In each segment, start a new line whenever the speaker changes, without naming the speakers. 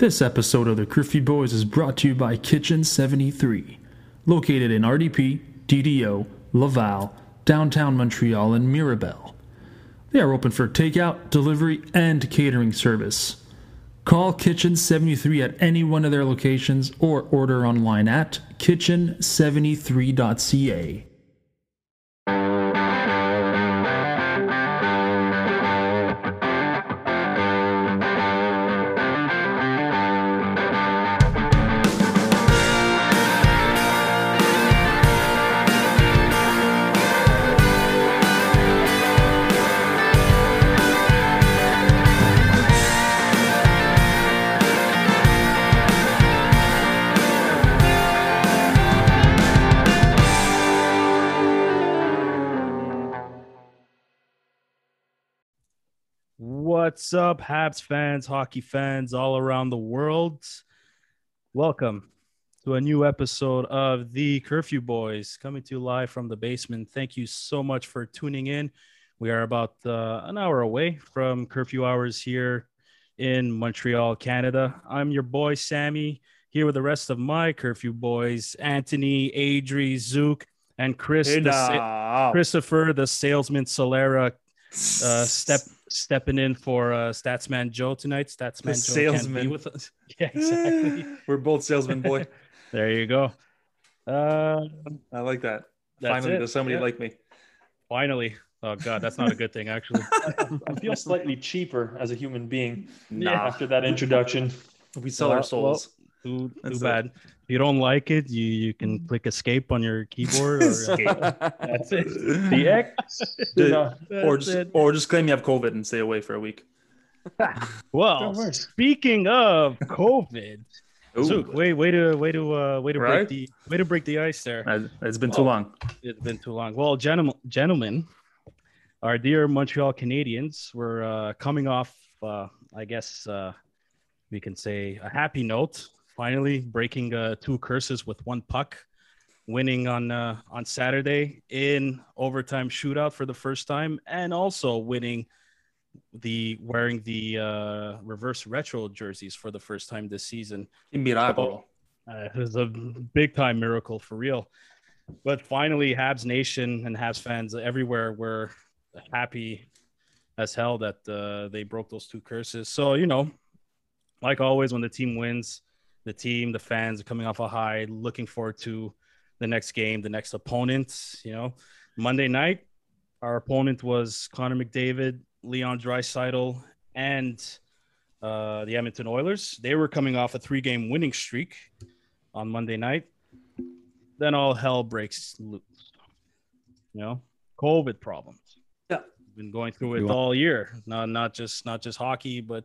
This episode of the Curfew Boys is brought to you by Kitchen 73, located in RDP, DDO, Laval, downtown Montreal, and Mirabel. They are open for takeout, delivery, and catering service. Call Kitchen 73 at any one of their locations or order online at kitchen73.ca.
What's up, Habs fans, hockey fans all around the world? Welcome to a new episode of the Curfew Boys coming to you live from the basement. Thank you so much for tuning in. We are about uh, an hour away from curfew hours here in Montreal, Canada. I'm your boy, Sammy, here with the rest of my Curfew Boys Anthony, Adri, Zook, and Chris,
Hey
the Christopher, the salesman Solera, uh, step stepping in for uh, Statsman Joe tonight. Statsman
The
Joe can't be
salesman.
with us. Yeah, exactly.
We're both salesmen, boy.
there you go. Uh,
I like that.
That's
Finally,
it.
there's somebody
Yeah.
like me.
finally. Oh God, that's not a good thing, actually.
I feel slightly cheaper as a human being
Nah,
after that introduction.
we sell
Well,
our souls.
Too, too
That's it.
bad. If you don't like it, you you can click escape on your keyboard. Or,
Escape.
That's it.
The X.
Dude,
No,
or just
it.
or just claim you have COVID and stay away for a week.
Well, speaking of COVID,
Ooh,
Zook, way way to way to uh, way to
Right?
break the way to break the ice there.
Uh, it's been too long.
It's been too long. Well, gentlemen, gentlemen, our dear Montreal Canadiens were uh, coming off, uh, I guess uh, we can say, a happy note. Finally, breaking uh, two curses with one puck, winning on uh, on Saturday in overtime shootout for the first time, and also winning the wearing the uh, reverse retro jerseys for the first time this season.
Miracolo.
Uh, it was a big time miracle for real. But finally, Habs Nation and Habs fans everywhere were happy as hell that uh, they broke those two curses. So, you know, like always, when the team wins, the team, the fans are coming off a high, looking forward to the next game, the next opponent. You know, Monday night, our opponent was Connor McDavid, Leon Draisaitl, and uh, the Edmonton Oilers. They were coming off a three game winning streak on Monday night. Then all hell breaks loose. You know, COVID problems.
Yeah.
Been going through it all year. Not not just not just hockey, but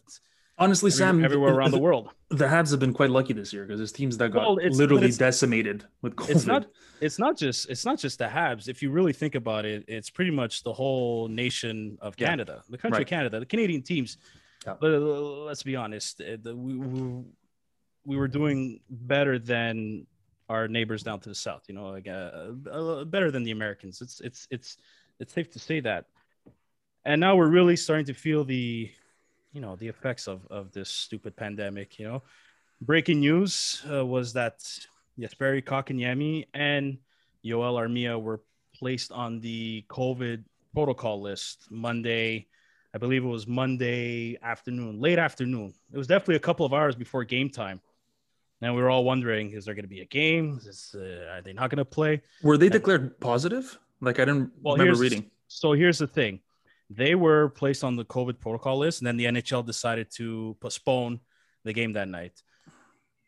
Honestly,
every-
Sam,
everywhere around the world.
The Habs have been quite lucky this year because there's teams that got
Well,
literally decimated with COVID.
It's not it's not just it's not just the Habs. If you really think about it, it's pretty much the whole nation of
Yeah.
Canada, the country
Right.
of Canada, the Canadian teams.
Yeah.
But uh, let's be honest, uh, we, we we were doing better than our neighbors down to the south. You know, like uh, uh, better than the Americans. It's it's it's it's safe to say that. And now we're really starting to feel the, you know, the effects of of this stupid pandemic. You know, breaking news uh, was that Jesperi Kotkaniemi and Joel Armia were placed on the COVID protocol list Monday. I believe it was Monday afternoon, late afternoon. It was definitely a couple of hours before game time. And we were all wondering, is there going to be a game? Is, uh, are they not going to play?
Were they declared positive? Like I didn't
Well,
remember reading.
So here's the thing. They were placed on the COVID protocol list, and then the NHL decided to postpone the game that night.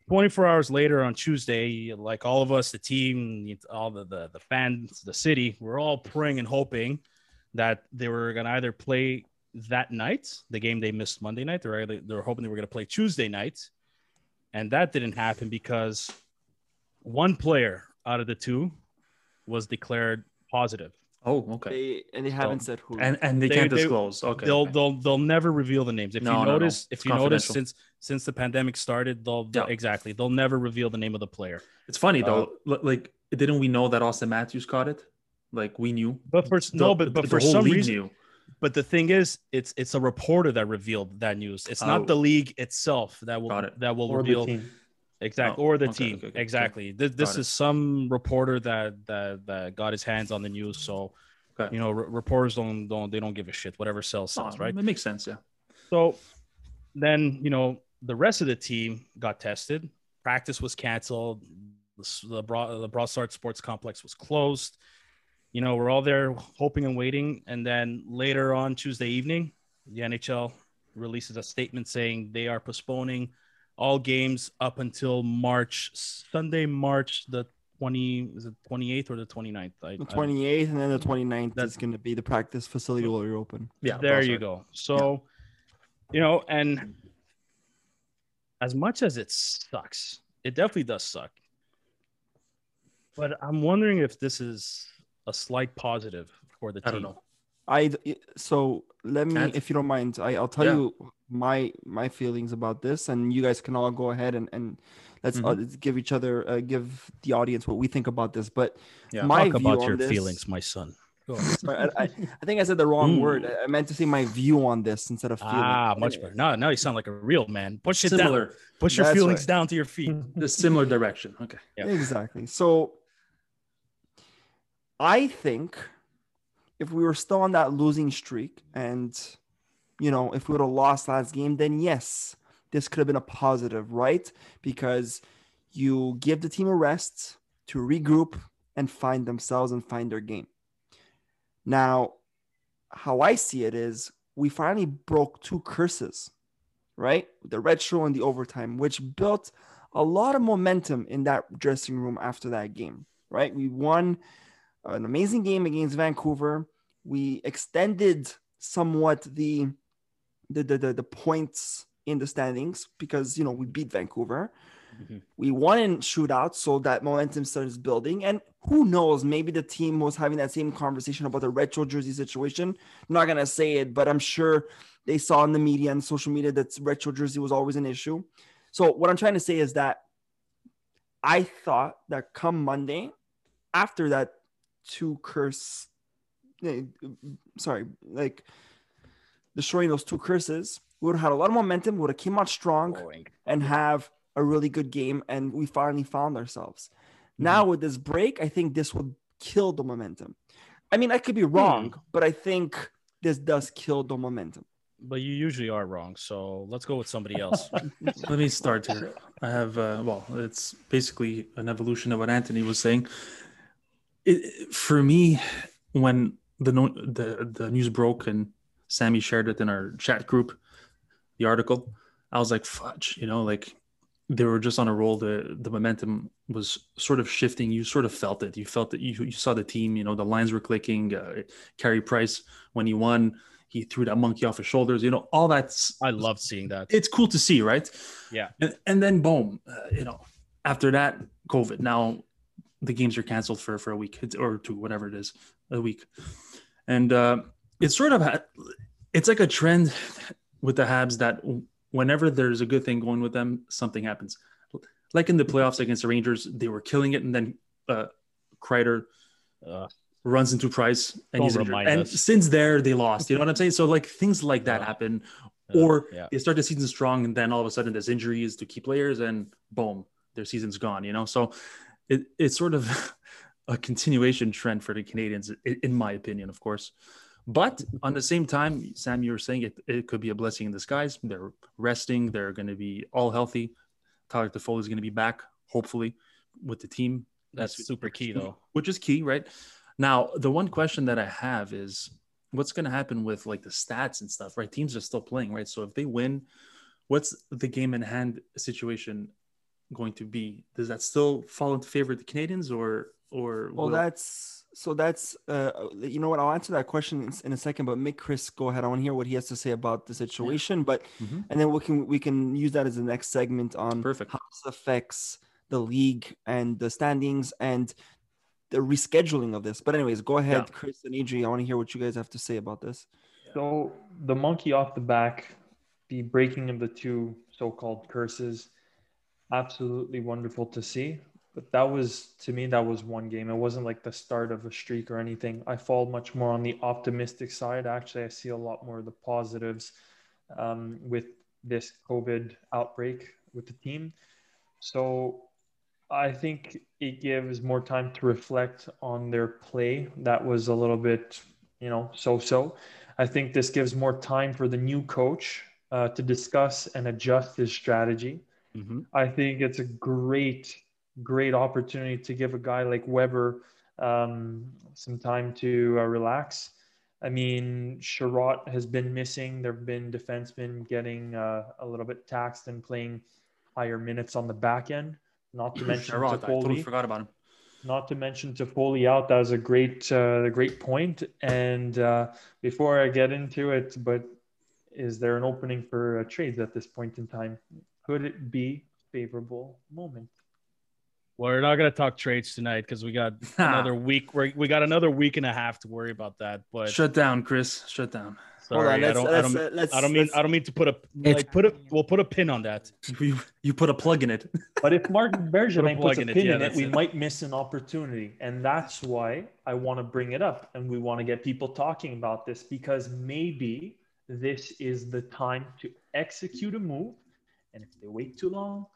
24 hours later on Tuesday, like all of us, the team, all the, the, the fans, the city, we're all praying and hoping that they were going to either play that night, the game they missed Monday night, or they were hoping they were going to play Tuesday night. And that didn't happen because one player out of the two was declared positive.
Oh, okay.
They and they haven't said who.
And and they,
They-
can't
they-
disclose. Okay.
they'll they'll they'll never reveal the names. If
No,
you
no, no.
notice, if you notice since since the pandemic started, they'll, they'll-
Yeah.
exactly they'll never reveal the name of the player.
It's funny though.
Uh,
li- like, didn't we know that Auston Matthews caught it? Like we knew.
But for
The-
no, but but
the
for
whole
some reason,
knew.
but the thing is, it's it's a reporter that revealed that news. It's
Oh.
not the league itself that will
it.
that will
Or the
reveal
team.
Exactly
Oh,
or the
okay,
team
okay, okay.
exactly. This, this
Got it.
is some reporter that that that got his hands on the news. So you know, re- reporters don't don't they don't give a shit. Whatever sells sells,
Oh,
right?
It makes sense. Yeah.
So then, you know, the rest of the team got tested. Practice was canceled. The, the, Bra- the Brossard Sports Complex was closed. You know, we're all there hoping and waiting. And then later on Tuesday evening, the NHL releases a statement saying they are postponing all games up until March, Sunday, March the 20, is it 28th or the 29th? I,
The
I-
28th and then the 29th
That-
is going to be the practice facility will reopen.
Yeah.
there you
Brossard.
go. So, you know, and as much as it sucks, it definitely does suck. But I'm wondering if this is a slight positive for the team.
I don't know.
I so let me,
Can't-
if you don't mind, I, I'll tell
Yeah.
you my my feelings about this, and you guys can all go ahead and and let's uh,
Mhm.
give each other uh, give the audience what we think about this. But
Yeah.
my
Talk
view
about
on
your
this-
feelings, my son.
Sorry, I, I, I think I said the wrong
Ooh.
word. I I meant to say my view on this instead of feeling.
ah,
But
much better. Now, now you sound like a real man. Push it down. Push your
That's
feelings
right.
down to your feet.
The similar direction. Okay.
Yeah.
Exactly. So I think if we were still on that losing streak and you know, if we would have lost last game, then yes, this could have been a positive, right? Because you give the team a rest to regroup and find themselves and find their game. Now, how I see it is we finally broke two curses, right? The retro and the overtime, which built a lot of momentum in that dressing room after that game, right? We won an amazing game against Vancouver. We extended somewhat the the the, the, the points in the standings because you know we beat Vancouver.
Mhm.
We won in shootouts, so that momentum starts building. And who knows, maybe the team was having that same conversation about the retro jersey situation. I'm not gonna say it, but I'm sure they saw in the media and social media that retro jersey was always an issue. So what I'm trying to say is that I thought that come Monday, after that two curse, eh, sorry, like destroying those two curses, we would have had a lot of momentum. Would have came out strong
Boing.
and have a really good game, and we finally found ourselves. Now with this break, I think this would kill the momentum. I mean, I could be wrong, but I think this does kill the momentum.
But you usually are wrong. So let's go with somebody else.
Let me start here. I have, uh, well, it's basically an evolution of what Anthony was saying. It, for me, when the, no, the the news broke and Sammy shared it in our chat group, the article, I was like, fudge, you know, like they were just on a roll. The the momentum was sort of shifting. You sort of felt it. You felt that you, you saw the team, you know, the lines were clicking. Uh, Carey Price, when he won, he threw that monkey off his shoulders, you know, all that's
I love seeing that.
it's cool to see, right?
Yeah.
And, and then boom, uh, you know, after that, COVID. Now the games are canceled for for a week or two, whatever it is, a week. And uh, it's sort of it's like a trend with the Habs that whenever there's a good thing going with them, something happens. Like in the playoffs against the Rangers, they were killing it, and then uh, Kreider
Uh,
runs into Price, and he's injured. and
us.
since there they lost. You know what I'm saying? So like things like that happen or
yeah.
they start the season strong and then all of a sudden there's injuries to key players and boom their season's gone you know so it, it's sort of a continuation trend for the canadiens in my opinion of course. But on the same time sam you were saying it, it could be a blessing in disguise. They're resting. They're going to be all healthy. Tyler Toffoli is going to be back hopefully with the team.
That's super key, though.
which is key right? Now the one question that i have is what's going to happen with like the stats and stuff right? Teams are still playing right? So if they win what's the game in hand situation going to be does that still fall into favor of the canadiens or or
Well,
will-
that's so that's uh, you know what I'll answer that question in, in a second, but make Chris go ahead. I want to hear what he has to say about the situation, but
Mhm.
and then we can we can use that as the next segment on
Perfect.
how this affects the league and the standings and the rescheduling of this. But anyways, go ahead,
Yeah.
Chris and Adri. I want to hear what you guys have to say about this.
So the monkey off the back, the breaking of the two so-called curses, absolutely wonderful to see. but that was to me that was one game. It wasn't like the start of a streak or anything. I fall much more on the optimistic side. Actually, I see a lot more of the positives um, with this COVID outbreak with the team. So I think it gives more time to reflect on their play. That was a little bit, you know, so-so. I think this gives more time for the new coach uh, to discuss and adjust his strategy.
Mhm.
I think it's a great, great opportunity to give a guy like Weber um, some time to uh, relax. I mean, Chiarot has been missing. There have been defensemen getting uh, a little bit taxed and playing higher minutes on the back end. Not to mention
Chiarot, I totally forgot about him.
Not to mention Toffoli out. That was a great, uh, great point. And uh, before I get into it, but is there an opening for trades at this point in time? Could it be favorable moment?
Well, We're not gonna talk trades tonight because we got another week. We're, we got another week and a half to worry about that. But
Shut down, Chris. Shut down.
sorry,
Hold on,
I don't. I don't.
uh, let's,
I don't mean. I don't mean to put a
It's-
like put a. We'll put a pin on that.
You, you put a plug in it.
But if Martin Bergevin
plug
puts a
in it,
pin
yeah,
in it, we
it.
might miss an opportunity. And that's why I want to bring it up. And we want to get people talking about this because maybe this is the time to execute a move. And if they wait too long,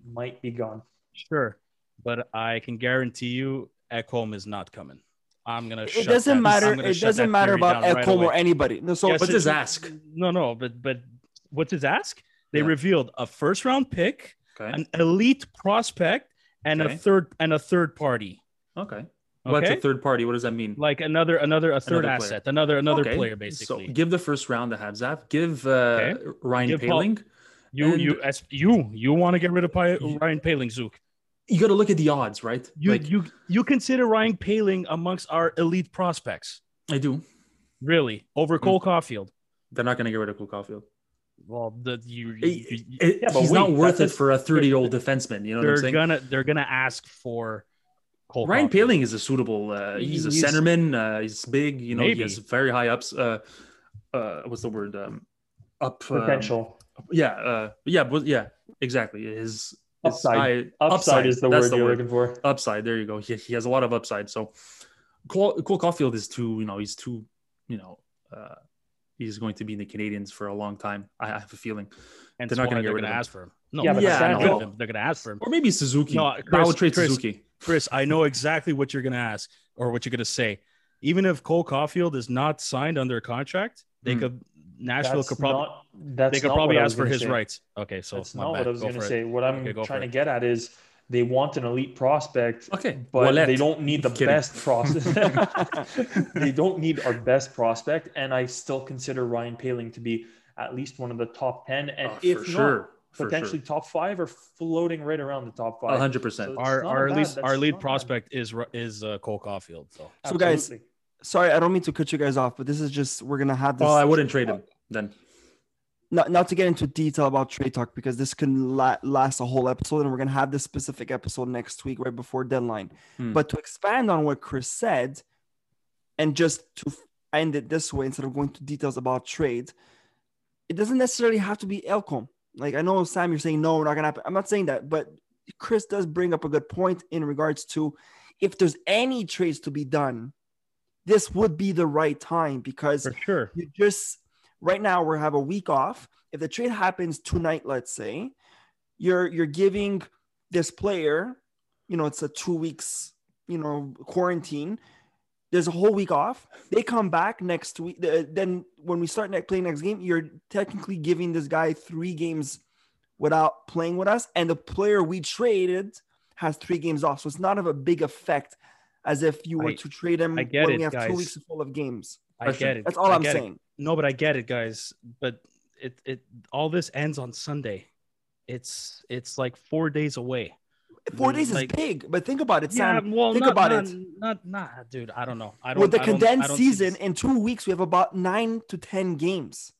it might be gone.
Sure, but I can guarantee you, Ekholm is not coming. I'm gonna.
it
shut
doesn't
that-
matter. It doesn't matter about
down right
Ekholm or anybody. No, so
Yes,
What's his ask?
No, no, but but what's his ask? They
Yeah.
revealed a first round pick,
Okay.
an elite prospect, and
Okay.
a third and a third party.
Okay. What's
Okay?
a third party? What does that mean?
Like another another a third
Another player.
asset, another another
Okay,
player basically.
So give the first round to Habzaf. Give uh,
Okay.
Ryan
Give Paul-
Poehling.
You
and-
you as you you want to get rid of Pi-
You-
Ryan Poehling, Zook.
You got to look at the odds, right?
You
like
you you consider Ryan Poehling amongst our elite prospects,
I do.
really, over Cole Caufield.
They're not going to get rid of Cole Caufield.
Well, the you, you-
It-
you-
it-
Yeah, but
he's not worth it for a 30 year old defenseman. You know what I'm
they're
saying?
gonna they're gonna ask for Cole
Ryan
Caufield.
Poehling is a suitable. Uh, he's, a centerman. Uh, he's big. You know,
Maybe.
he has very high ups. Uh, uh, what's the word? Um, up um,
Potential.
Yeah, uh, yeah, but yeah, exactly. His, his
Upside.
high-
upside, is the
that's
word you're looking for.
upside. There you go. He, he has a lot of upside. So Cole, Cole Caufield is too, you know, he's too, you know, uh, he's going to be in the Canadiens for a long time. I have a feeling.
and
they're not gonna get
they're
rid
gonna
of him.
ask for him. No,
Yeah,
they're
Yeah,
gonna
I
give
know.
him. They're gonna ask for him.
Or maybe Suzuki.
No,
I
Chris-
would trade
Chris,
Suzuki.
Chris, I know exactly what you're gonna ask or what you're gonna say. Even if Cole Caufield is not signed under a contract, they
Hmm.
could Nashville
That's
could probably
not, that's
they could
not
probably
what I was
ask for his
say.
rights. Okay, so
That's not
bad.
what I was
Go
going to
for it.
say. What I'm
Okay,
trying to get at is they want an elite prospect,
Okay.
but
Ouellet.
they don't need the
Kidding.
best prospect. they don't need our best prospect, and I still consider Ryan Poehling to be at least one of the top ten, and
Oh,
if not,
sure. For
potentially top five or floating right around the top
sure.
five.
100%.
So it's
Our our
bad.
lead our lead
not bad.
prospect is is uh, Cole Caufield. So
So, guys,
Absolutely.
Sorry, I don't mean to cut you guys off, but this is just we're gonna have this.
well, I wouldn't trade him then.
not not to get into detail about trade talk because this can la- last a whole episode, and we're gonna have this specific episode next week, right before deadline.
Hmm.
But to expand on what Chris said, and just to end it this way instead of going to details about trade, it doesn't necessarily have to be Ekholm. Like I know Sam, you're saying no, we're not gonna happen. I'm not saying that, but Chris does bring up a good point in regards to if there's any trades to be done, this would be the right time because
for sure,
you just right now we have a week off. If the trade happens tonight, let's say, you're you're giving this player, you know, it's a two weeks, you know, quarantine. There's a whole week off. They come back next week. Then when we start next playing next game, you're technically giving this guy three games without playing with us, and the player we traded has three games off. So it's not of a big effect as if you were
I-
to trade him
I get
when
it,
we have two weeks full of games.
I get it.
That's all
I
I'm
get it.
saying.
No, but I get it, guys. But it it all this ends on Sunday. It's it's like four days away.
Four days
Like-
is big, but think about it,
Yeah, well,
think
not,
about
not,
it.
Not, not, dude. I don't know. I don't.
With the
I don't-
condensed
don't
season, in two weeks, we have about nine to 10 games.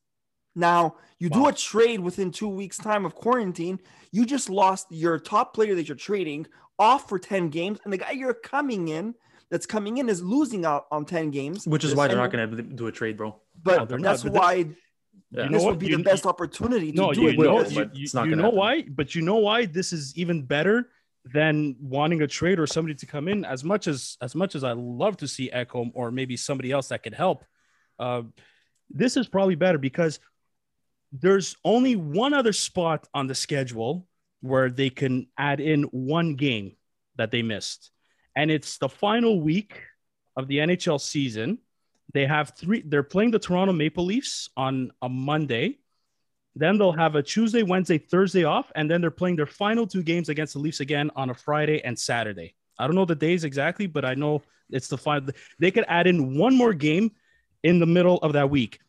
Now, you do a trade within two weeks' time of quarantine. You just lost your top player that you're trading off for 10 games, and the guy you're coming in that's coming in is losing out on 10 games.
Which is why they're not going to do a trade, bro.
But
No, they're not,
that's
but
why
Yeah.
You
this
know
would be
You-
the best opportunity to
no,
do
you
it.
will,
know,
because
you, you,
it's not
you
gonna
know
happen.
why? But you know why this is even better than wanting a trade or somebody to come in. As much as as much as I love to see Ekholm or maybe somebody else that could help, uh, this is probably better because there's only one other spot on the schedule where they can add in one game that they missed, and it's the final week of the NHL season. They have three. They're playing the Toronto Maple Leafs on a Monday. Then they'll have a Tuesday, Wednesday, Thursday off, and then they're playing their final two games against the Leafs again on a Friday and Saturday. I don't know the days exactly, but I know it's the final. They could add in one more game in the middle of that week.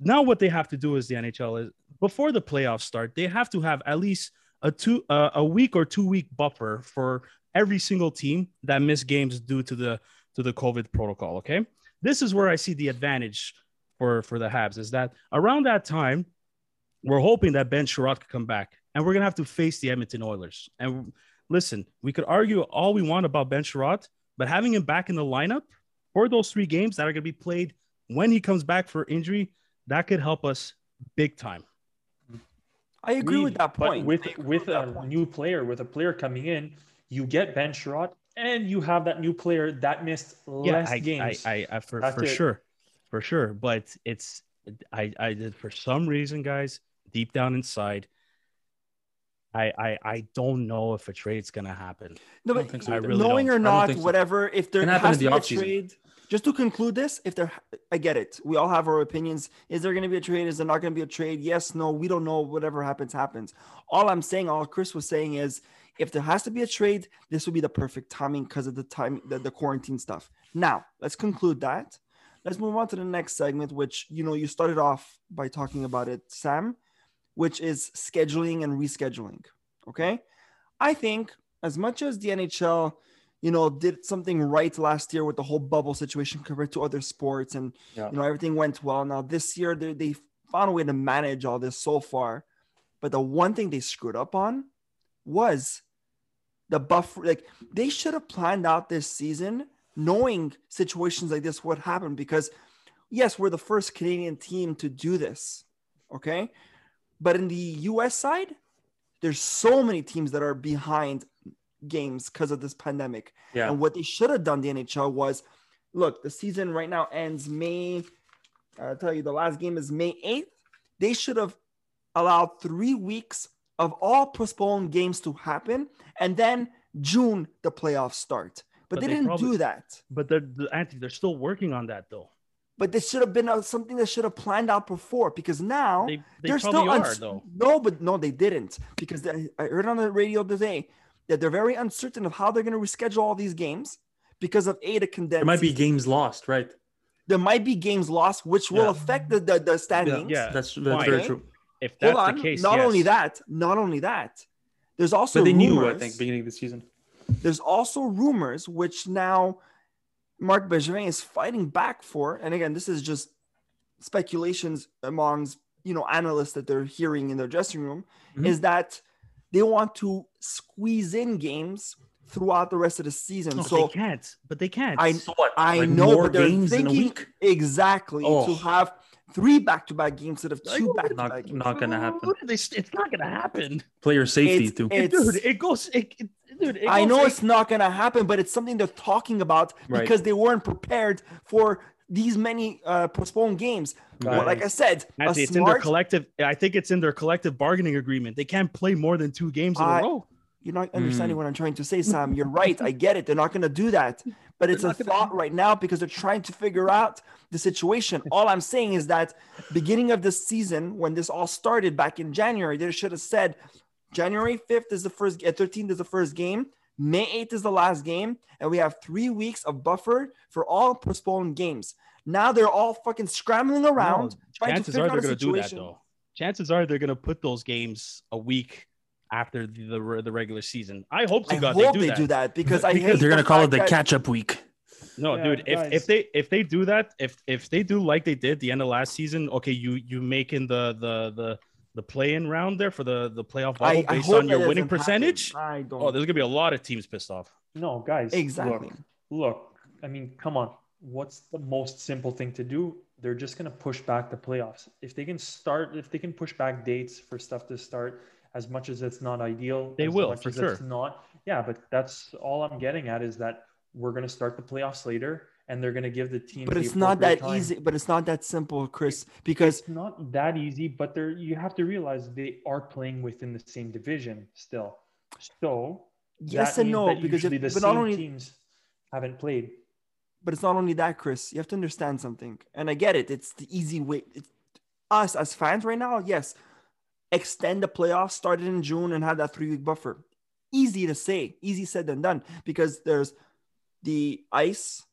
Now, what they have to do is the NHL is before the playoffs start, they have to have at least a two uh, a week or two week buffer for every single team that missed games due to the to the COVID protocol. Okay, this is where I see the advantage for for the Habs is that around that time we're hoping that Ben Chiarot could come back, and we're gonna have to face the Edmonton Oilers. And listen, we could argue all we want about Ben Chiarot, but having him back in the lineup for those three games that are gonna be played when he comes back for injury, that could help us big time.
I agree with that
But
point.
with
I
with a
point.
new player, with a player coming in, you get Ben Chiarot, and you have that new player that missed less
I,
games.
I, I, I for,
That's
for
it.
sure, for sure. But it's I, I did for some reason, guys, deep down inside, I, I, I don't know if a trade's gonna happen.
No,
I don't
but
think so
I really
knowing
don't.
or
I don't think so.
whatever. If there has to
the
be a trade, just to conclude this, if there, I get it. We all have our opinions. Is there going to be a trade? Is there not going to be a trade? Yes, no. We don't know. Whatever happens, happens. All I'm saying, all Chris was saying is, if there has to be a trade, this would be the perfect timing because of the time, the, the quarantine stuff. Now, let's conclude that. Let's move on to the next segment, which you know you started off by talking about it, Sam, which is scheduling and rescheduling. Okay. I think as much as the NHL, you know, did something right last year with the whole bubble situation compared to other sports, and
Yeah.
you know everything went well. Now this year they they found a way to manage all this so far, but the one thing they screwed up on was the buffer. Like they should have planned out this season knowing situations like this would happen because yes, we're the first Canadian team to do this. Okay. But in the US side, there's so many teams that are behind games because of this pandemic.
Yeah.
And what they should have done, the NHL, was look, the season right now ends May. I'll tell you, the last game is May 8th. They should have allowed three weeks of all postponed games to happen. And then June, the playoffs start. But,
But
they,
they
didn't
probably-
do that.
But they're the Anthony, they're still working on that though.
But this should have been uh, something that should have planned out before because now
They they
they're still
are
uns-
though.
No, but no, they didn't because they, I heard on the radio today that they're very uncertain of how they're going to reschedule all these games because of a the condensed.
There might be games lost, right?
there might be games lost, which will
Yeah.
affect the the, the standings.
Yeah.
That's that's
Fine.
very true.
If that's
Hold on.
the case,
not
yes.
only that, not only that, there's also
But they knew, I
rumors-
think, beginning of the season.
there's also rumors which now Marc Bergevin is fighting back for. And again, this is just speculations amongst you know analysts that they're hearing in their dressing room,
Mhm.
is that they want to squeeze in games throughout the rest of the season.
No,
so
they can't. But they can't.
I
So what?
I
like
know, but they're
games in a
thinking
week.
exactly to
Oh.
have three back-to-back games instead of two
Not,
back-to-back games.
not gonna happen.
What are they- It's not gonna happen.
Player safety
It's-
too.
it-
dude, it goes. It, it- dude, it
I
goes
know
like-
it's not going to happen, but it's something they're talking about
Right.
because they weren't prepared for these many uh, postponed games. Well,
Guys.
like I said, a
Anthony, it's in their collective. I think it's in their collective bargaining agreement. They can't play more than two games in
I-
a row.
you're not understanding
Mm.
what I'm trying to say, Sam. You're right. I get it. They're not going to do that. But it's a
not gonna-
thought right now because they're trying to figure out the situation. All I'm saying is that beginning of this season, when this all started back in January, they should have said January 5th is the first, uh, 13th is the first game. May 8th is the last game, and we have three weeks of buffer for all postponed games. Now they're all fucking scrambling around, trying to
Chances
figure
are
out
they're going to do that though. Chances are they're going to put those games a week after the the, the regular season. I hope to
I
God
hope
they do that.
because I
Because
hate
They're gonna call it the catch-up week.
No,
Yeah,
dude. If,
guys.
if they if they do that, if if they do like they did the end of last season, okay, you you make in the the the the play-in round there for the the playoff bubble
I, I
based
hope
on your winning percentage.
happen. I don't.
Oh, there's gonna be a lot of teams pissed off.
No, guys.
Exactly.
Look, look, I mean, come on. What's the most simple thing to do? They're just going to push back the playoffs. If they can start, if they can push back dates for stuff to start as much as it's not ideal.
They
as
will,
much
for
as
sure.
It's not. Yeah, but that's all I'm getting at is that we're going to start the playoffs later, and they're going to give the team.
But
the
it's not that
time.
easy. But it's not that simple, Chris. Because
It's not that easy, but they're you have to realize they are playing within the same division still. So
yes and no, because you
usually the
but not
same
only
teams haven't played.
But it's not only that, Chris. You have to understand something, and I get it. It's the easy way. It's, us as fans right now, yes, extend the playoffs, started in June, and have that three week buffer. Easy to say, easy said than done, because there's the ice,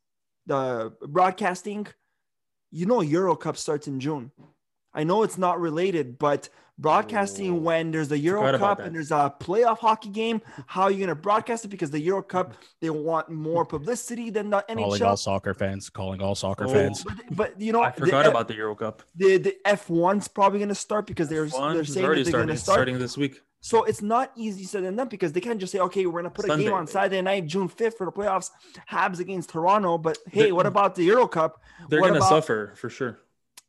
the broadcasting. You know, Euro Cup starts in June. I know it's not related, but broadcasting
Oh,
when there's the Euro Cup and there's a playoff hockey game, how are you going to broadcast it? Because the Euro Cup, they want more publicity than the
Calling
NHL.
all soccer fans, calling all soccer
Oh.
fans.
But, but you know,
I forgot
the,
about the Euro Cup.
the the F1's probably going to start because they're
F1
they're saying
already
that they're going
starting,
to start.
starting this week.
So it's not easy said than done because they can't just say, okay, we're going to put a game on Saturday night, June 5th for the playoffs, Habs against Toronto. But hey,
The-
what about the Euro Cup?
They're gonna suffer for sure.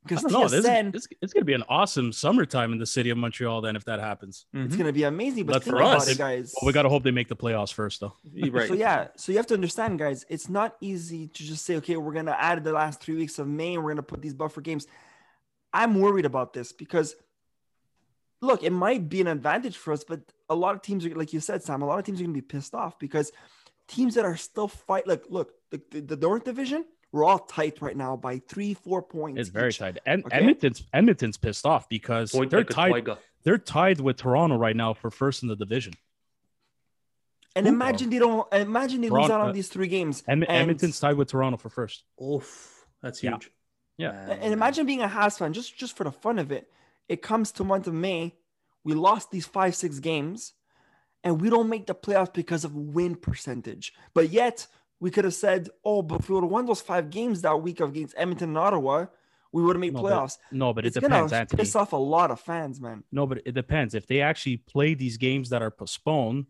Because
I don't. This,
TSN,
it's, it's going to be an awesome summertime in the city of Montreal then if that happens. Mm-hmm.
it's going to be amazing. But
But
think
for
about
us,
it,
it-
guys.
Well, we got to hope they make the playoffs first, though.
Right.
So yeah, so you have to understand, guys, it's not easy to just say, okay, we're gonna add the last three weeks of May and we're gonna put these buffer games. I'm worried about this because look, it might be an advantage for us, but a lot of teams are like you said, Sam, a lot of teams are gonna be pissed off because teams that are still fight like look, the, the, the North Division, we're all tight right now by three, four points.
It's very tight. And
Okay.
Edmonton's Edmonton's pissed off because
Point
they're tied.
tiger.
They're tied with Toronto right now for first in the division.
And imagine they don't imagine they lose out on uh, these three games.
Edm-
and-
Edmonton's tied with Toronto for first.
Oof, that's
Yeah.
huge.
Yeah.
And and imagine being a Habs fan, just just for the fun of it. It comes to month of May, we lost these five six games, and we don't make the playoffs because of win percentage. But yet we could have said, "Oh, but if we would have won those five games that week against Edmonton and Ottawa, we would have made
No, but-
playoffs."
No, but it
it's
depends,
gonna
Anthony.
piss off a lot of fans, man.
No, but it depends. If they actually play these games that are postponed,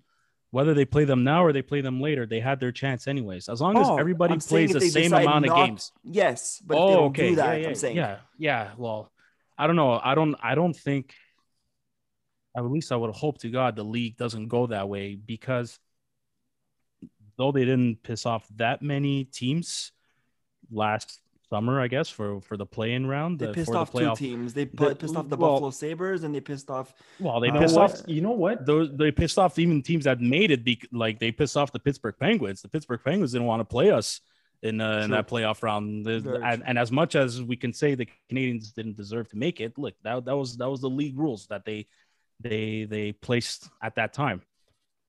whether they play them now or they play them later, they had their chance anyways. As long as
Oh,
everybody
I'm
plays the same amount of games.
Yes, but
oh,
they don't
okay.
do that,
yeah, yeah,
I'm saying,
yeah, yeah. Well, I don't know. I don't. I don't think. At least I would hope to God the league doesn't go that way because though they didn't piss off that many teams last summer, I guess for for the play-in round,
they
uh,
pissed off
the
two teams. They
The-
pissed off the
well-
Buffalo Sabres, and they pissed off.
Well, they
Uh,
pissed
what?
off
You know what?
those they pissed off even teams that made it be like they pissed off the Pittsburgh Penguins. The Pittsburgh Penguins didn't want to play us in uh, in that playoff round. The- and, and as much as we can say the Canadiens didn't deserve to make it, look that that was that was the league rules that they they they placed at that time.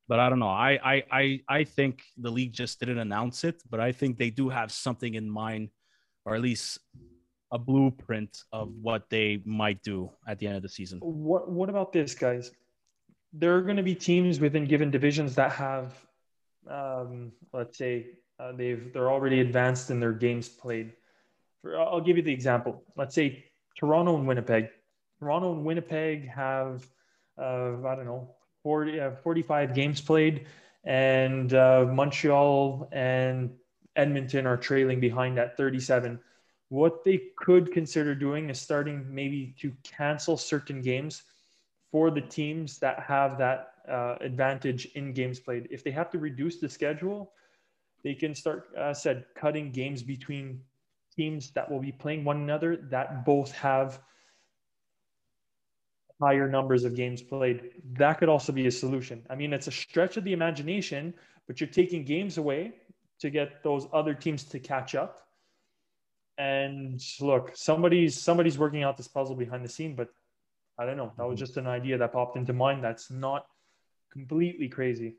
But I don't know. I I I I think the league just didn't announce it, but I think they do have something in mind, or at least a blueprint of what they might do at the end of the season.
What What about this, guys? There are going to be teams within given divisions that have, um, let's say, uh, they've they're already advanced in their games played. For, I'll give you the example. Let's say Toronto and Winnipeg. Toronto and Winnipeg have, uh, I don't know, 40, uh, 45 games played, and uh, Montreal and Edmonton are trailing behind at 37 what they could consider doing is starting maybe to cancel certain games for the teams that have that uh, advantage in games played. If they have to reduce the schedule, they can start, uh, said, cutting games between teams that will be playing one another that both have higher numbers of games played. That could also be a solution. I mean, it's a stretch of the imagination, but you're taking games away to get those other teams to catch up and look somebody's somebody's working out this puzzle behind the scene but i don't know that was mm-hmm. just an idea that popped into mind that's not completely crazy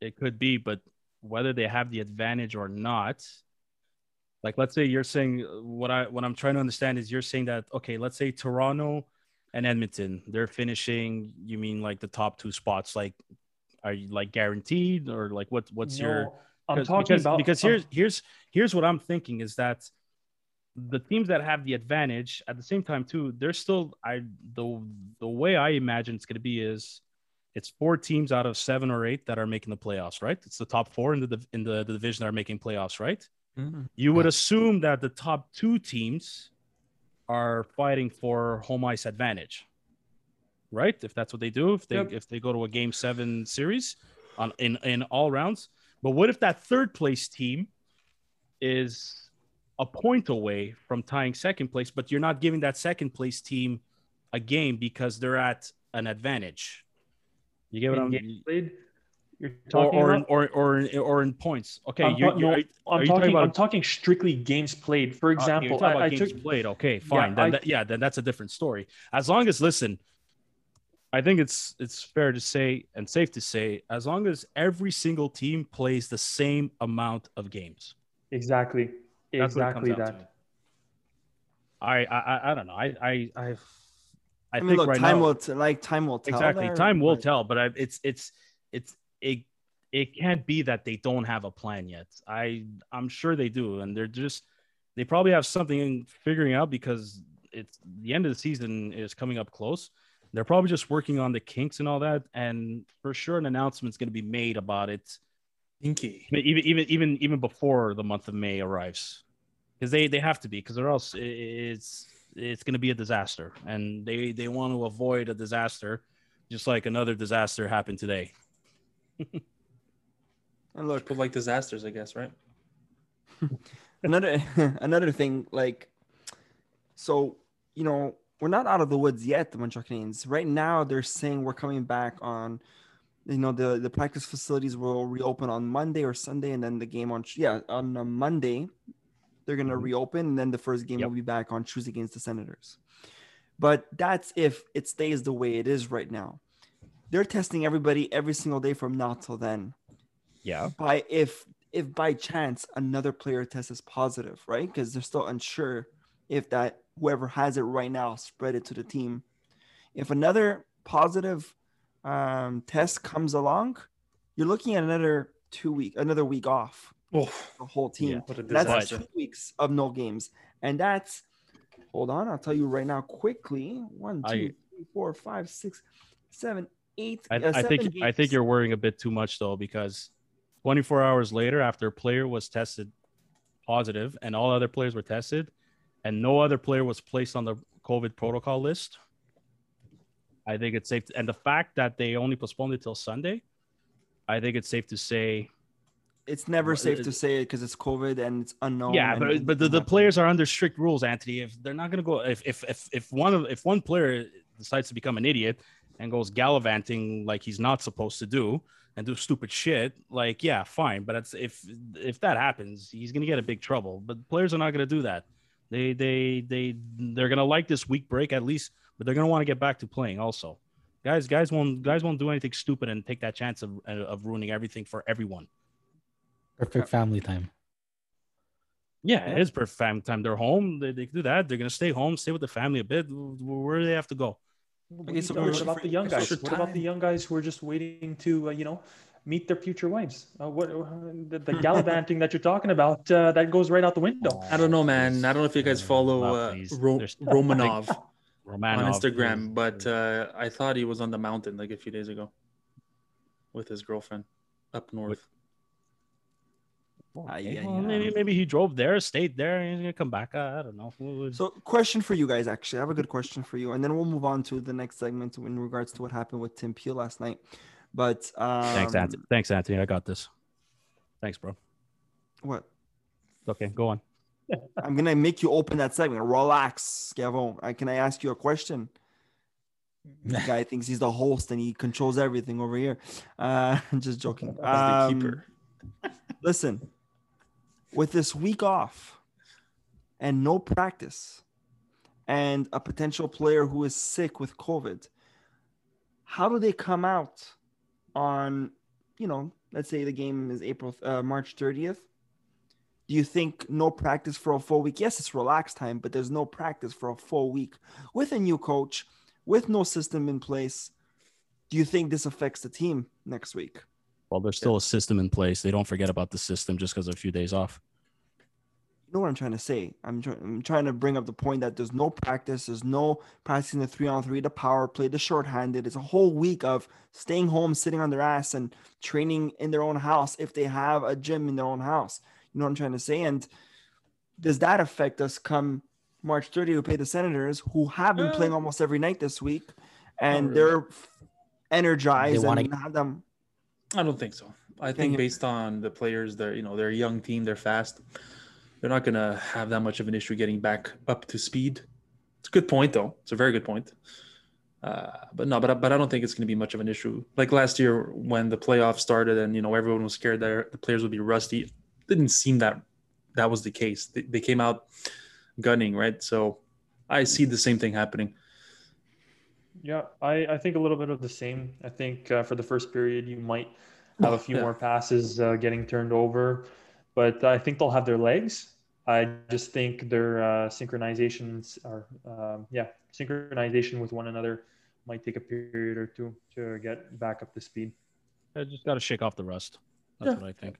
it could be, but whether they have the advantage or not, like let's say you're saying what I what I'm trying to understand is you're saying that okay, let's say Toronto and Edmonton, they're finishing. You mean like the top two spots? Like, are you like guaranteed or like what what's your?
I'm
Because-
talking
because,
about
because here's here's here's what I'm thinking is that the teams that have the advantage at the same time too, they're still I the the way I imagine it's going to be is it's four teams out of seven or eight that are making the playoffs, right? It's the top four in the in the, the division that are making playoffs, right?
Mhm.
You would assume that the top two teams are fighting for home ice advantage. right? If that's what they do, if they
Yep.
if they go to a game seven series on in in all rounds. But what if that third place team is a point away from tying second place, but you're not giving that second place team a game because they're at an advantage? You get what I'm
played, you're
or
talking
or,
about.
in, or or or in points. Okay,
I'm,
you're, you're, are
I'm
you talking
talking.
about-
I'm talking strictly games played. For
uh, you're
example,
talking about
I, I
games
took.
played. Okay, fine. then
I-
that, yeah, then that's a different story. As long as listen, I think it's it's fair to say and safe to say, as long as every single team plays the same amount of games.
Exactly.
That's
exactly
what it comes down
that.
I I I- I don't know. I I I, I
I, mean,
think
look,
right
time
now
will t- like time will tell.
exactly
there,
time will
but-
tell. But I, it's it's it's it it can't be that they don't have a plan yet. I I'm sure they do, and they're just they probably have something figuring out because it's the end of the season is coming up close. They're probably just working on the kinks and all that, and for sure an announcement's going to be made about it
Inky.
even even even even before the month of May arrives, because they they have to be, because or else it's it's going to be a disaster, and they they want to avoid a disaster, just like another disaster happened today.
And look,
People like disasters, I guess, right?
another another thing, like, so you know, we're not out of the woods yet, the Montreal Canadiens. Right now, they're saying we're coming back on, you know, the the practice facilities will reopen on Monday or Sunday, and then the game on yeah on a Monday, they're gonna
Mhm.
reopen, and then the first game
Yep.
will be back on Tuesday against the Senators. But that's if it stays the way it is right now. They're testing everybody every single day from now till then
Yeah,
by if if by chance another player test is positive, right? Because they're still unsure if that whoever has it right now spread it to the team. If another positive um, test comes along, you're looking at another two week, another week off
Oh,
the whole team.
Yeah,
That's two weeks of no games, and that's hold on. I'll tell you right now quickly. One, two,
I-
three, four, five, six, seven, eight.
I,
uh,
I think
seven
I think you're worrying a bit too much though, because 24 hours later, after a player was tested positive and all other players were tested, and no other player was placed on the COVID protocol list. I think it's safe, to, and the fact that they only postponed it till Sunday, I think it's safe to say,
it's never
Well,
safe
it-
to say it because it's COVID and it's unknown.
yeah, but
anything
but the, the players are under strict rules, Anthony. If they're not going to go, if if if if one of if one player decides to become an idiot and goes gallivanting like he's not supposed to do and do stupid shit, like yeah, fine. But it's if if that happens, he's going to get a big trouble. But players are not going to do that. They they they they're going to like this week break at least, but they're going to want to get back to playing also. Guys, guys won't guys won't do anything stupid and take that chance of of ruining everything for everyone.
Perfect family time.
Yeah,
Yeah.
it is perfect family time. They're home. They, they can do that. They're gonna stay home, stay with the family a bit. Where, where do they have to go?
Okay, so
what about the young guys?
extra
What about the young guys who are just waiting to, uh, you know, meet their future wives? Uh, what uh, the, the gallivanting that you're talking about? Uh, that goes right out the window.
I don't know, man. I don't know if you guys follow uh. Ro- Romanov
Romanov
on Instagram,
is-
but uh, I thought he was on the mountain like a few days ago with his girlfriend up north.
Ah,
Okay,
yeah,
well,
yeah.
maybe maybe he drove there, stayed there, and he's gonna come back. I, I don't know.
So, question for you guys. Actually, I have a good question for you, and then we'll move on to the next segment in regards to what happened with Tim Peel last night. But um,
Thanks, Anthony. Thanks, Anthony. I got this. Thanks, bro.
What?
Okay, go on.
I'm gonna make you open that segment. Relax, Gavon. I can I ask you a question? The guy thinks he's the host and he controls everything over here. Uh, just joking.
As the
Um,
keeper.
listen, with this week off and no practice and a potential player who is sick with COVID, how do they come out on, you know, let's say the game is April, uh, March 30th? Do you think no practice for a full week? Yes, it's relaxed time, but there's no practice for a full week with a new coach, with no system in place. Do you think this affects the team next week?
Well, there's still a system in place. They don't forget about the system just because of a few days off.
you know what I'm trying to say. I'm, try- I'm trying to bring up the point that there's no practice, there's no practicing the three on three, the power play, the shorthanded. It's a whole week of staying home, sitting on their ass, and training in their own house if they have a gym in their own house. You know what I'm trying to say? And does that affect us come March 30? We play the Senators, who have been playing uh. almost every night this week, and
really.
they're energized
They wanna-
have them.
I don't think so. I think based on the players, they're you know they're a young team, they're fast. They're not gonna have that much of an issue getting back up to speed. It's a good point though. It's a very good point. Uh, but no, but I- but I don't think it's going to be much of an issue. Like last year when the playoffs started and you know everyone was scared that the players would be rusty. It didn't seem that that was the case. They, they came out gunning, right? So I see the same thing happening.
Yeah, I, I think a little bit of the same. I think uh, for the first period, you might have a few
Yeah.
more passes uh, getting turned over, but I think they'll have their legs. I just think their uh, synchronizations are, um, yeah, synchronization with one another might take a period or two to get back up to speed.
I just got to shake off the rust. That's
Yeah.
what I think.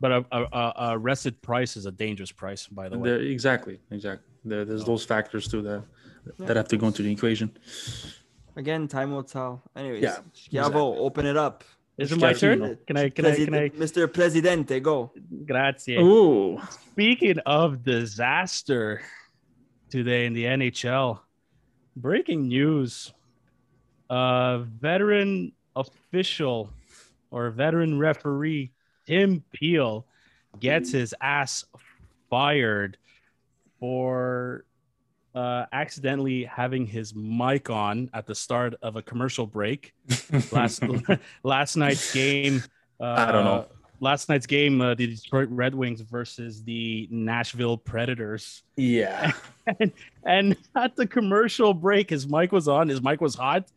But a, a, a, a rested price is a dangerous price, by the way.
There, exactly, exactly. There, there's
So-
those factors too that
Yeah.
that have to go into the equation.
Again, time will tell. Anyways,
Yeah,
Schiavo, open it up.
Is it my turn? Can I? Can I? Can I?
Mr. Presidente, go.
Grazie.
Oh,
Speaking of disaster today in the NHL, breaking news. Uh, veteran official or veteran referee Tim Peel gets his ass fired for uh, accidentally having his mic on at the start of a commercial break. Last last night's game. Uh,
I don't know.
Last night's game, uh, the Detroit Red Wings versus the Nashville Predators.
yeah.
And at the commercial break, his mic was on, his mic was hot.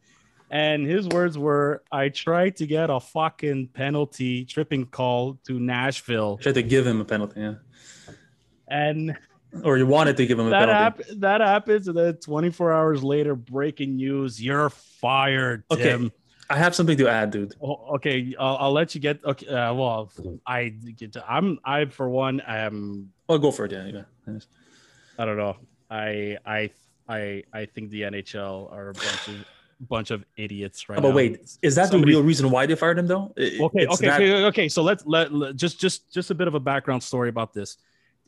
And his words were, I tried to get a fucking penalty tripping call to Nashville.
I Tried to give him a penalty, yeah.
And
Or you wanted to give him a
that,
penalty.
hap- that happens. And then 24 hours later, breaking news, you're fired,
Okay.
Tim.
I have something to add, dude.
Oh, okay, I'll, I'll let you get. Okay, uh, well, I, get. I'm, I for one, am
I'll go for it. Yeah, yeah.
I don't know. I I I I think the NHL are a bunch of bunch of idiots right
Oh, but
now.
wait, is that
Somebody-
the real reason why they fired him, though? It-
Okay, okay,
that-
okay, okay. So let's let, let- just just just a bit of a background story about this.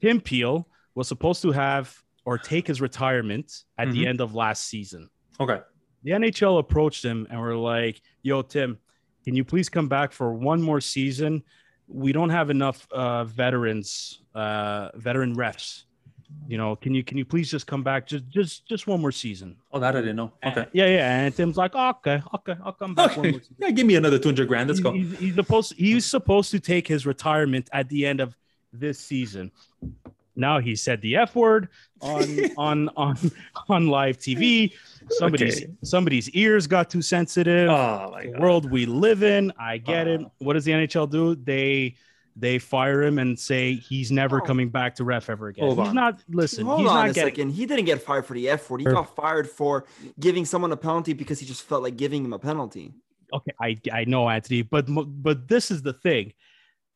Tim Peel was supposed to have or take his retirement at the
Mhm.
end of last season.
Okay.
The NHL approached him and were like, "Yo, Tim, can you please come back for one more season? We don't have enough uh, veterans, uh, veteran refs. You know, can you can you please just come back just just just one more season?"
Oh, that I didn't know.
And-
Okay.
yeah, yeah. And Tim's like, oh, okay, okay, I'll come back one
Okay.
more season.
Yeah, give me another 200 grand. Let's
He's-
go.
He's, he's supposed he's supposed to take his retirement at the end of this season. Now he said the F word on on on on live TV. Somebody's
Okay.
somebody's ears got too sensitive.
Oh, my
the world we live in. I get it.
Uh.
What does the NHL do? They they fire him and say he's never
Oh.
coming back to ref ever again.
Hold
he's
on.
not listen.
Hold
he's
on
not
a
getting
second. He didn't get fired for the F word. He got fired for giving someone a penalty because he just felt like giving him a penalty.
okay i i know anthony but but this is the thing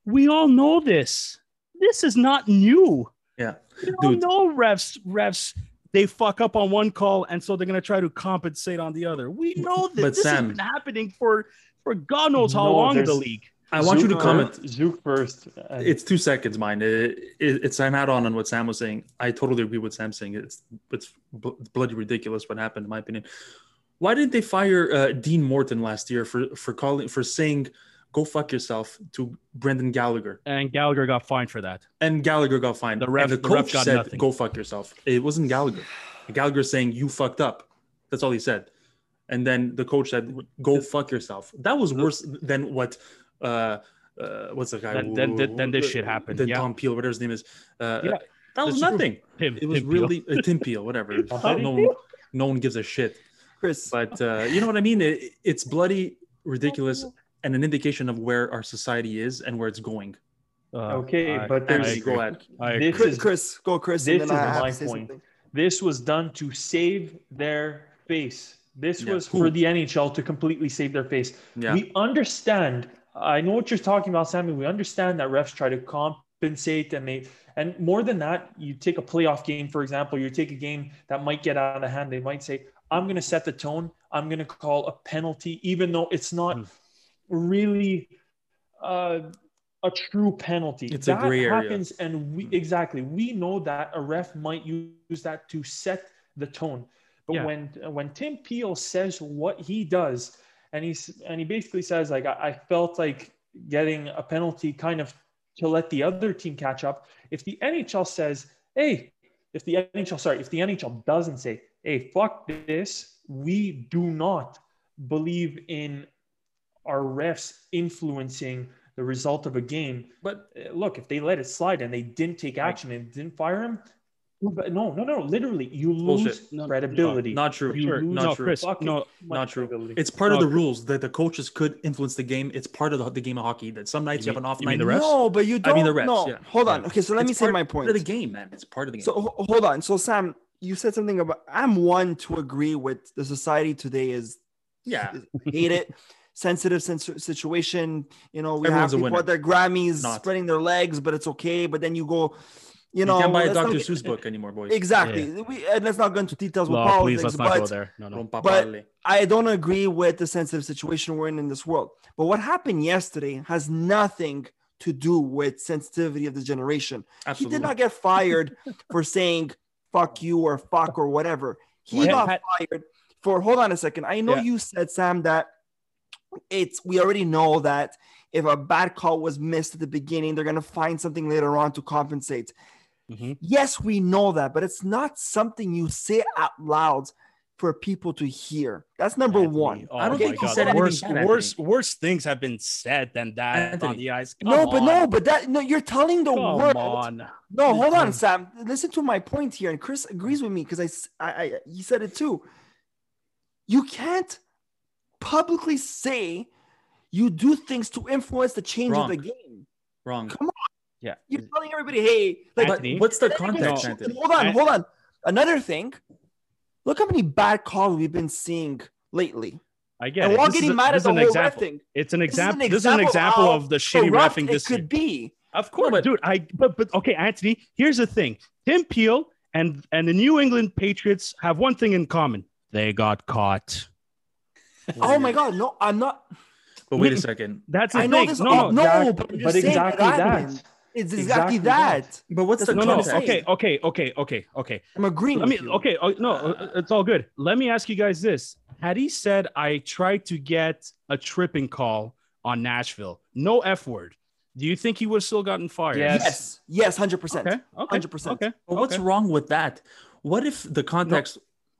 we all know this this is not new
Yeah.
we all
Dude.
know refs refs they fuck up on one call and so they're going to try to compensate on the other we know that
But
this
Sam-
has been happening for for god knows how
No,
long in the league
I want you to comment.
first- Zook first. and-
It's two seconds, mine. It, it, it's an add on on what Sam was saying. I totally agree with Sam saying it's it's bl- bloody ridiculous what happened, in my opinion. Why didn't they fire uh, Dean Morton last year for for calling for saying "go fuck yourself" to Brendan Gallagher?
and gallagher got fined for that
And Gallagher got fined.
The ref-
and the
the ref
coach
got
said,
nothing.
"Go fuck yourself." It wasn't Gallagher. Gallagher saying you fucked up. That's all he said. And then the coach said, "Go fuck yourself." That was worse than what. Uh, uh, what's the guy?
Then- then- then- then this shit happened,
Then
yeah.
Tom Peel, whatever his name is. Uh,
Yeah,
that was nothing.
Tim,
It was
Tim Peel.
really uh, Tim Peel, whatever.
Tom
no, one, no one gives a shit.
Chris,
But uh, you know what I mean? It, it's bloody ridiculous and an indication of where our society is and where it's going.
Uh,
Okay,
I-
but there's-
Andy, go ahead.
This
Chris,
is-
Chris, go, Chris.
this
and then
is
I have
my
to say
point.
something.
this was done to save their face. This
Yeah.
was
Who?
for the NHL to completely save their face.
Yeah.
We understand. I know what you're talking about, Sammy. We understand that refs try to compensate and they and more than that, you take a playoff game, for example, you take a game that might get out of hand. They might say, I'm going to set the tone. I'm going to call a penalty, even though it's not
Hmm.
Really uh, a true penalty.
It's a
that
gray area.
happens, and we
Hmm.
exactly we know that a ref might use that to set the tone. But
Yeah.
when when Tim Peel says what he does, and he's and he basically says like I, I felt like getting a penalty kind of to let the other team catch up. If the NHL says, hey, if the NHL sorry, if the NHL doesn't say, hey, fuck this, we do not believe in our refs influencing the result of a game.
But
Uh, look, if they let it slide and they didn't take action and didn't fire him, but no, no, no, literally, you lose
Bullshit.
No, no,
credibility.
not true.
You
Sure.
lose
Not true.
Chris, no,
not true. It's part of the rules that the coaches could influence the game. It's part of the, the game of hockey. That some nights you,
You
have an off night.
mean the refs?
No, but you
I
don't.
I mean the refs,
no,
yeah.
hold on. Okay, so let
It's
me say
part-
my
Part
point.
of the game, man. It's part of the game.
So ho- hold on. So Sam, you said something about I'm one to agree with the society today is
yeah,
hate it. Sensitive situation. You know, we
Everyone's
have people
winner.
at their Grammys
Not.
spreading their legs, but it's okay. But then you go, you know,
you
know,
can't buy a
let's not
Dr. Seuss book anymore, boys.
Exactly. We, and let's not go into details with
no,
politics,
please let's not
but
go there. No, no.
But- I don't agree with the sensitive situation we're in in this world. But what happened yesterday has nothing to do with sensitivity of the generation.
Absolutely.
He did not get fired for saying fuck you or fuck or whatever. He
Yeah,
got
had-
fired for hold on a second. I know
Yeah.
you said, Sam, that it's we already know that if a bad call was missed at the beginning, they're gonna find something later on to compensate.
Mhm.
Yes, we know that, but it's not something you say out loud for people to hear. That's number
Anthony,
one.
Oh
I don't
my
think he said
worse,
bad,
worse, worse things have been said than that on the ice.
no,
Come
but no, but that no, you're telling the
Come
world.
on.
No, hold on, Sam. Listen to my point here, and Chris agrees with me because I, I, he said it too. You can't publicly say you do things to influence the change of the game.
Wrong.
Come on.
Yeah.
You're telling everybody, hey, like,
But
Anthony?
what's the
Then
context,
No.
Anthony?
hold on, hold on. Another thing, look how many bad calls we've been seeing lately,
I get
and
it.
we're all
This is
getting
a-
mad at
is
the
an
whole ref
example.
thing.
It's an
This is an
example. This is an
example
example
how
of the shitty
Corrupt
refing
it
this year.
could be.
Of course,
but-
dude. I but but okay, Anthony. Here's the thing: Tim Peel and and the New England Patriots have one thing in common. They got caught.
Oh my God, no, I'm not.
But wait a second.
That's the
I know
thing.
this.
No, no,
no, but,
but exactly
that.
that.
happened. It's exactly,
Exactly
that.
that.
But what's the
no, no.
what
context?
Okay, okay, okay, okay, okay.
I'm agreeing.
Let me.
with you.
Okay, oh, no, uh, it's all good. Let me ask you guys this: Had he said I tried to get a tripping call on Nashville, no f word, do you think he would have still gotten fired?
Yes.
Yes, yes, hundred percent.
Okay. Okay.
100%.
Okay.
But what's
okay.
wrong with that? What if the context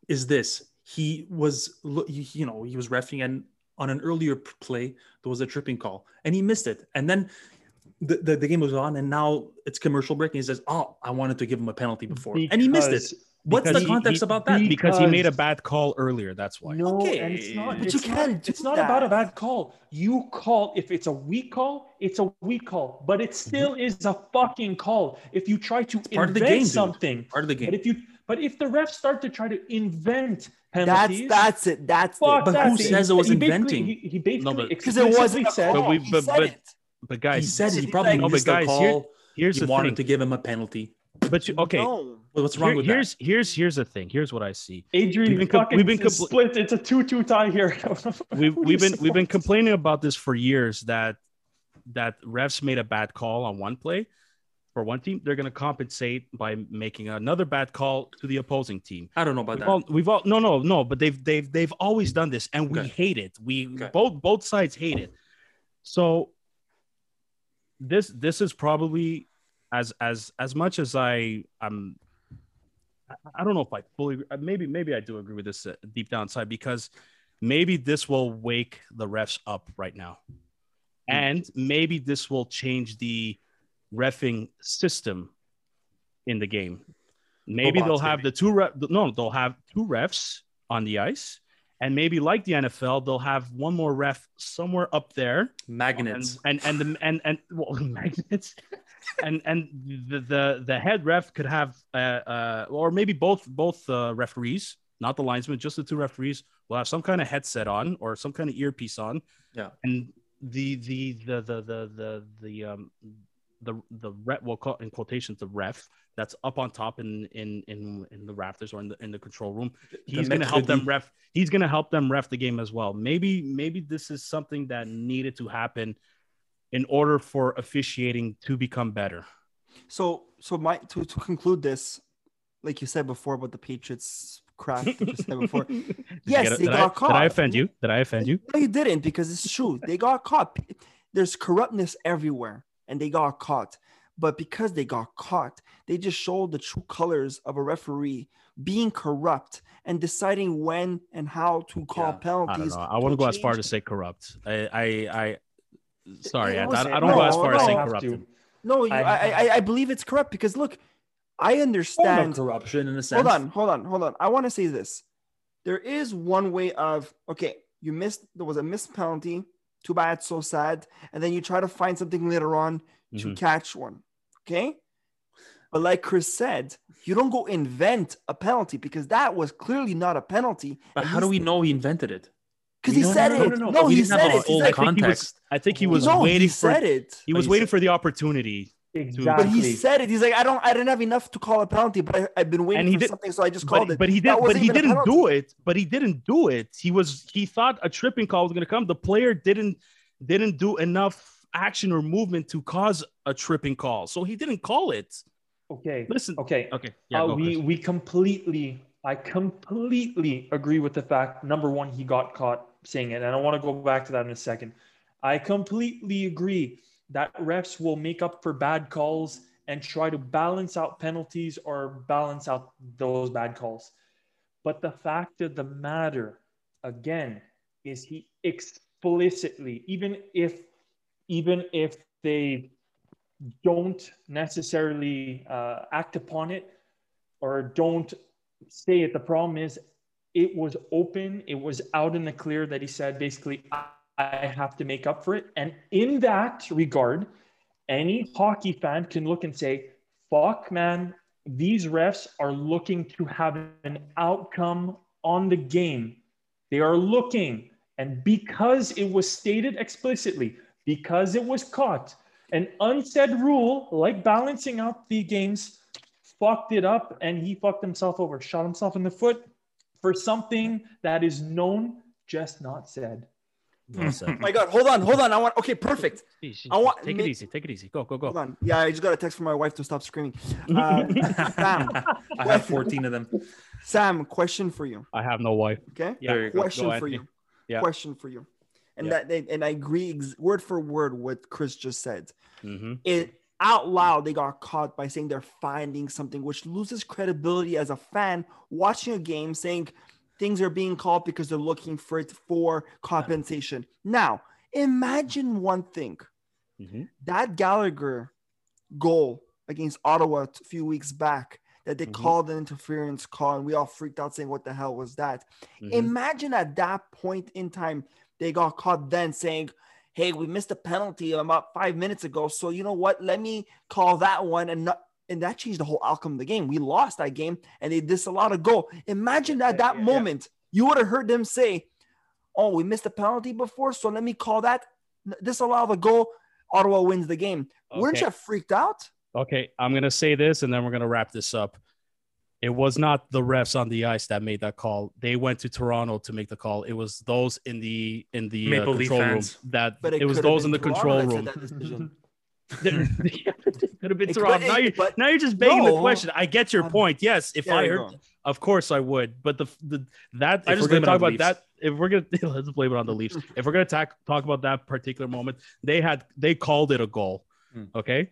is this? He was, you you know, he was refing, and on an earlier play there was a tripping call, and he missed it, and then the, the, the game was on, and now it's commercial break, and he says, "Oh, I wanted to give him a penalty before," and he missed it. What's the context
he-
about that?
Because he made a bad call earlier. That's why.
No,
Okay,
and it's not.
but
it's
you can't do
It's not about a bad call. You call if it's a weak call, it's a weak call, but it still is a fucking call. If you try to
Mm-hmm. part of the game, dude. Part of the
but
game.
if you but if the refs start to try to invent
That's
penalties,
that's it. That's
fuck
it.
But
that.
who
He-
says it was
he basically-
inventing?
He, he basically
but-
Because it wasn't
said.
But we-
He
but-
said
but-
it.
But
He
guys,
said he probably
like-
No, but
missed
guys,
a
here-
call.
here's
He
the
wanted
thing.
to give him a penalty.
But you, okay,
No.
Well, what's wrong
here-
with
here's here's here's the thing. Here's what I see.
Adrian,
We've been com- we've been compl-
split. It's a two-two tie here.
We've we've been we've been complaining about this for years that that refs made a bad call on one play for one team. They're going to compensate by making another bad call to the opposing team.
I don't know about
We've
that.
all, we've all no no no, but they've they've they've always done this, and we
Okay.
hate it. We
Okay.
both both sides hate it. So this this is probably as as as much as I I'm I- I don't know if I fully maybe maybe I do agree with this uh, deep down inside because maybe this will wake the refs up right now, and maybe this will change the refing system in the game. Maybe
Robots,
they'll have
maybe.
the two ref. No, they'll have two refs on the ice, and maybe like the NFL, they'll have one more ref somewhere up there,
Magnets.
and and and the, and, and well, magnets, and and the, the the head ref could have uh, uh or maybe both both uh, referees, not the linesman, just the two referees will have some kind of headset on or some kind of earpiece on.
Yeah.
and the the the the the the the um the the rep we'll call in quotations the ref that's up on top in in in in the rafters or in the in the control room he's going to help them ref he's going to help them ref the game as well maybe maybe this is something that needed to happen in order for officiating to become better
So so my to, to conclude this, like you said before about the Patriots crap that you said before. Yes,
get
they got
I,
caught.
did I offend you? Did I offend you?
No, you didn't because it's true. They got caught. There's corruptness everywhere, and they got caught. But because they got caught, they just showed the true colors of a referee being corrupt and deciding when and how to call
Yeah,
I
penalties.
know. I want to go as far
change-
to say corrupt. I, I, I sorry,
It
I,
was-
I don't go as
no,
far as
no.
saying corrupt.
No, you, I,
I-
I, I believe it's corrupt because look, I understand.
corruption in a sense.
Hold on, hold on, hold on. I want to say this. There is one way of okay, you missed. There was a missed penalty. Too bad, so sad. And then you try to find something later on to
Mhm.
catch one. Okay. But like Chris said, you don't go invent a penalty because that was clearly not a penalty.
But how do we know he invented it?
Because he said it.
No, no,
No,
no,
he said it. He said,
I think he was. I think he was
no,
waiting
he
for.
said it.
He was waiting for the opportunity.
Exactly.
But he said it. He's like, I don't, I didn't have enough to call a penalty, but I, I've been waiting
And he
for
did-
something, so I just called
But,
it.
but he
That
did. But
wasn't
he didn't do it. But he didn't do it. He was. He thought a tripping call was going to come. The player didn't. Didn't do enough action or movement to cause a tripping call, so he didn't call it.
Okay.
Listen.
Okay.
Okay. Yeah.
Uh, we
Chris.
we completely I completely agree with the fact number one he got caught saying it and I want to go back to that in a second. I completely agree that refs will make up for bad calls and try to balance out penalties or balance out those bad calls. But the fact of the matter again is he explicitly even if even if they don't necessarily uh, act upon it or don't say it. The problem is it was open, it was out in the clear that he said basically, I, have to make up for it. And in that regard, any hockey fan can look and say, fuck, man, these refs are looking to have an outcome on the game. They are looking. And because it was stated explicitly, because it was caught, an unsaid rule like balancing out the games fucked it up and he fucked himself over, shot himself in the foot for something that is known, just not said.
Well.
Oh my God, hold on, hold on. I want. Okay, perfect.
Easy.
I want-
take
ma-
it easy. Take it easy. Go. Go. Go.
Hold on. Yeah, I just got a text from my wife to stop screaming. Uh, Sam,
I have 14 of them.
Sam, question for you.
I have no wife.
Okay.
Yeah.
There you go.
question
Go,
for you.
Yeah.
Question for you. And
Yeah.
that and I agree ex- word for word what Chris just said.
Mm-hmm.
It out loud they got caught by saying they're finding something, which loses credibility as a fan watching a game, saying things are being called because they're looking for it for compensation. Now, imagine one thing.
Mm-hmm.
that Gallagher goal against Ottawa a few weeks back that they
Mhm.
called an interference call and we all freaked out saying, What the hell was that?
Mhm.
Imagine at that point in time, they got caught then saying, Hey, we missed a penalty about five minutes ago. So you know what? Let me call that one and not and that changed the whole outcome of the game. We lost that game and they disallowed a goal. Imagine at that
Yeah, yeah.
moment, you would have heard them say, Oh, we missed a penalty before, so let me call that disallow the goal. Ottawa wins the game. Wouldn't you have freaked out?
Okay, I'm gonna say this, and then we're gonna wrap this up. It was not the refs on the ice that made that call. They went to Toronto to make the call. It was those in the in the uh, control room that
But
it, was those in the
been
control room.
that said that decision.
could have been Toronto. Now, you,
but-
now you're just begging the question. I get your
Um,
point. Yes, if
There
I heard, of course I would. But the the that
I
if
just
gonna talk about
Leafs.
that, if we're gonna let's blame it on the Leafs. if we're gonna talk talk about that particular moment, they had they called it a goal.
Hmm.
Okay.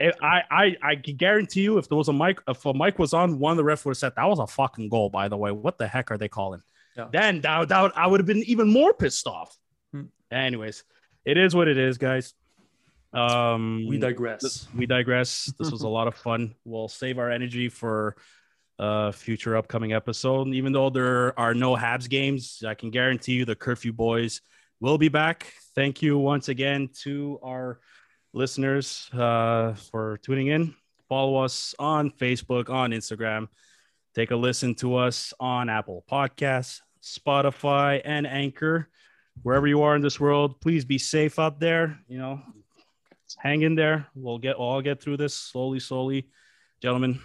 If I, I I can guarantee you, if there was a mic, if a mic was on, one of the refs would have said that was a fucking goal. By the way, what the heck are they calling?
Yeah.
Then that, that would- I would have been even more pissed off.
Hmm.
Anyways, it is what it is, guys. Um,
We digress.
this- we digress. This was a lot of fun. We'll save our energy for a future upcoming episode. Even though there are no Habs games, I can guarantee you the Curfew Boys will be back. Thank you once again to our listeners uh, for tuning in. Follow us on Facebook, on Instagram. Take a listen to us on Apple Podcasts, Spotify, and Anchor. Wherever you are in this world, please be safe out there. You know, hang in there. We'll get we'll all get through this slowly, slowly. Gentlemen,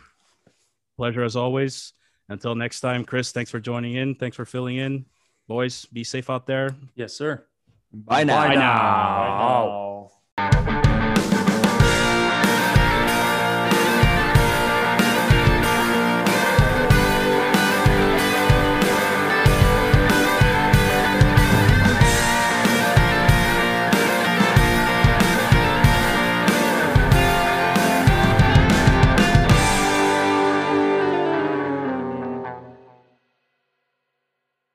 pleasure as always. Until next time, Chris, thanks for joining in. Thanks for filling in. Boys, be safe out there.
yes, sir.
Bye now.
Bye now.
Bye now.